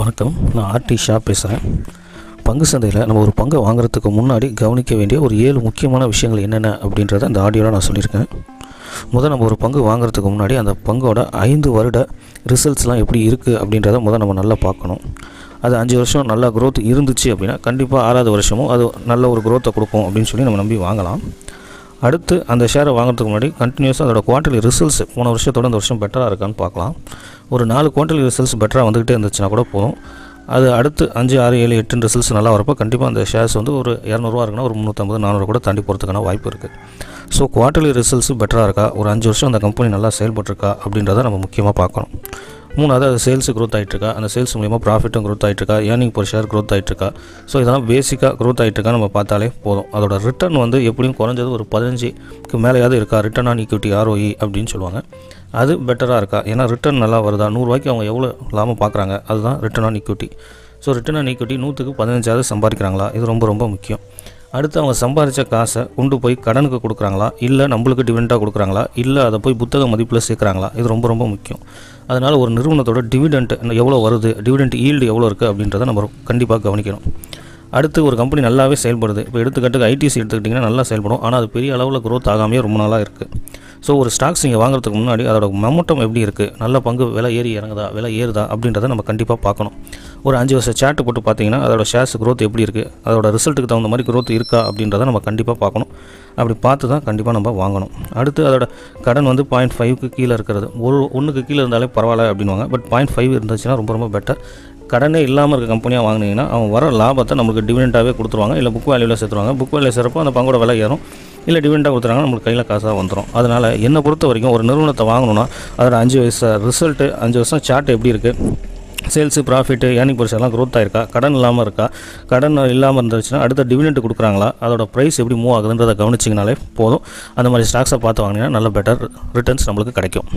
வணக்கம். நான் ஆர்டி ஷா பேசுகிறேன் பங்கு சந்தையில் நம்ம ஒரு பங்கை வாங்குறதுக்கு முன்னாடி கவனிக்க வேண்டிய ஒரு ஏழு முக்கியமான விஷயங்கள் என்னென்ன அப்படின்றத அந்த ஆடியோவில் நான் சொல்லியிருக்கேன். முதல் நம்ம ஒரு பங்கு வாங்குறதுக்கு முன்னாடி அந்த பங்கோட ஐந்து வருட ரிசல்ட்ஸ்லாம் எப்படி இருக்குது அப்படின்றத முதல் நம்ம நல்லா பார்க்கணும். அது அஞ்சு வருஷம் நல்லா க்ரோத் இருந்துச்சு அப்படின்னா கண்டிப்பாக ஆறாவது வருஷமும் அது நல்ல ஒரு க்ரோத்தை கொடுக்கும் அப்படின்னு சொல்லி நம்ம நம்பி வாங்கலாம். அடுத்து அந்த ஷேரை வாங்குறதுக்கு முன்னாடி கண்டினியூஸாக அதோட குவான்டலி ரிசல்ட்ஸ் போன வருஷத்தோட இந்த வருஷம் பெட்டராக இருக்கான்னு பார்க்கலாம். ஒரு நாலு குவான்டலி ரிசல்ட்ஸ் பெட்டராக வந்துக்கிட்டே இருந்துச்சுன்னா கூட போதும். அது அடுத்து அஞ்சு ஆறு ஏழு எட்டு ரிசல்ட்ஸ் நல்லா வரப்போ கண்டிப்பாக அந்த ஷேர்ஸ் வந்து ஒரு இரநூறுவா இருக்குன்னா ஒரு முந்நூற்றம்பது நானூறு கூட தாண்டி போகிறதுக்கான வாய்ப்பு இருக்குது ஸோ குவார்ட்டர்லி ரிசல்ட்ஸ் பெட்டராக இருக்கா? ஒரு அஞ்சு வருஷம் அந்த கம்பெனி நல்லா செயல்பட்டுருக்கா? அப்படின்றத நம்ம முக்கியமாக பார்க்கணும். மூணாவது அது சேல்ஸ் க்ரோத் ஆகிட்டுருக்கா அந்த சேல்ஸ் மூலியமாக ப்ராஃபிட்டும் க்ரோத் ஆகிட்டுருக்கா ஏர்னிங் பர் ஷேர் க்ரோத் ஆகிட்டுருக்கா ஸோ இதெல்லாம் பேசிக்காக க்ரோத் ஆகிட்டுருக்கா நம்ம பார்த்தாலே போதும். அதோட ரிட்டர்ன் வந்து எப்படியும் குறைஞ்சது ஒரு பதினஞ்சுக்கு மேலேயாவது இருக்கா? ரிட்டர்ன் ஆன் ஈக்விட்டி ஆர்ஓஇ அப்படின்னு சொல்லுவாங்க. அது பெட்டராக இருக்கா? ஏன்னா ரிட்டர்ன் நல்லா வருதா? நூறுரூவாய்க்கு அவங்க எவ்வளோ லாபம் பார்க்குறாங்க? அதுதான் return on equity so return on equity நூற்றுக்கு பதினஞ்சாவது சம்பாதிக்கிறாங்களா? இது ரொம்ப ரொம்ப முக்கியம். அடுத்து அவங்க சம்பாதிச்ச காசை கொண்டு போய் கடனுக்கு கொடுக்குறாங்களா? இல்லை நம்மளுக்கு டிவெண்ட்டாக கொடுக்குறாங்களா? இல்லை அதை போய் புத்தக மதிப்பில் சேர்க்குறாங்களா? இது ரொம்ப ரொம்ப முக்கியம். அதனால் ஒரு நிறுவனத்தோட டிவிடெண்ட் எவ்வளோ வருது டிவிடெண்ட் ஈல்டு எவ்வளோ இருக்குது அப்படின்றத நம்ம கண்டிப்பாக கவனிக்கணும். அடுத்து ஒரு கம்பெனி நல்லாவே செயல்படுது. இப்போ எடுத்துக்காட்டுக்கு ஐடிசி எடுத்துக்கிட்டிங்கன்னா நல்லா செயல்படும். ஆனால் அது பெரிய அளவில் க்ரோத் ஆகாமையே ரொம்ப நாளாக இருக்குது ஸோ ஒரு ஸ்டாக்ஸ் நீங்கள் வாங்குறதுக்கு முன்னாடி அதோட மொமெண்டம் எப்படி இருக்குது நல்ல பங்கு விலை ஏறி இறங்குதா? விலை ஏறுதா? அப்படின்றத நம்ம கண்டிப்பாக பார்க்கணும். ஒரு அஞ்சு வருஷம் சேட்டு போட்டு பார்த்தீங்கன்னா அதோட ஷேர்ஸ் க்ரோத் எப்படி இருக்குது அதோட ரிசல்ட்டுக்கு தகுந்த மாதிரி க்ரோத் இருக்கா? அப்படின்றத நம்ம கண்டிப்பாக பார்க்கணும். அப்படி பார்த்து தான் கண்டிப்பாக நம்ம வாங்கணும். அடுத்து அதோட கடன் வந்து பாயிண்ட் ஃபைவ்க்கு கீழே இருக்கிறது. ஒரு ஒன்றுக்கு கீழே இருந்தாலே பரவாயில்ல அப்படின்வாங்க பட் பாயிண்ட் ஃபைவ் இருந்துச்சுன்னா ரொம்ப ரொம்ப பெட்டர் கடனே இல்லாமல் இருக்க கம்பெனியாக வாங்கினீங்கன்னா அவங்க வர லாபத்தை நம்மளுக்கு டிவிடெண்ட்டாகவே கொடுத்துருவாங்க. இல்லை புக் வேல்யூவில் சேர்த்துருவாங்க. புக் வேல்யூ சேர்ப்போ அந்த பங்கோட விலை ஏறும். இல்லை டிவிடெண்டாக கொடுத்துறாங்கன்னா நம்மளுக்கு கையில் காசாக வந்துடும் அதனால் என்னை பொறுத்த வரைக்கும் ஒரு நிறுவனத்தை வாங்கணும்னா அதோட அஞ்சு வயசு ரிசல்ட்டு அஞ்சு வருஷம் சார்ட் எப்படி இருக்குது சேல்ஸு ப்ராஃபிட்டு ஏர்னிங் பர்ஸ் எல்லாம் growth ஆயிருக்கா? கடன் இல்லாமல் இருக்கா? கடன் இல்லாமல் இருந்துச்சுன்னா அடுத்த டிவிடெண்ட் கொடுக்குறாங்களா? அதோட ப்ரைஸ் எப்படி மூவ் ஆகுதுன்றதை கவனிச்சிங்கனாலே போதும். அந்த மாதிரி ஸ்டாக்ஸை பார்த்து வாங்கினீங்கன்னா நல்ல பெட்டர் ரிட்டர்ன்ஸ் நம்மளுக்கு கிடைக்கும்.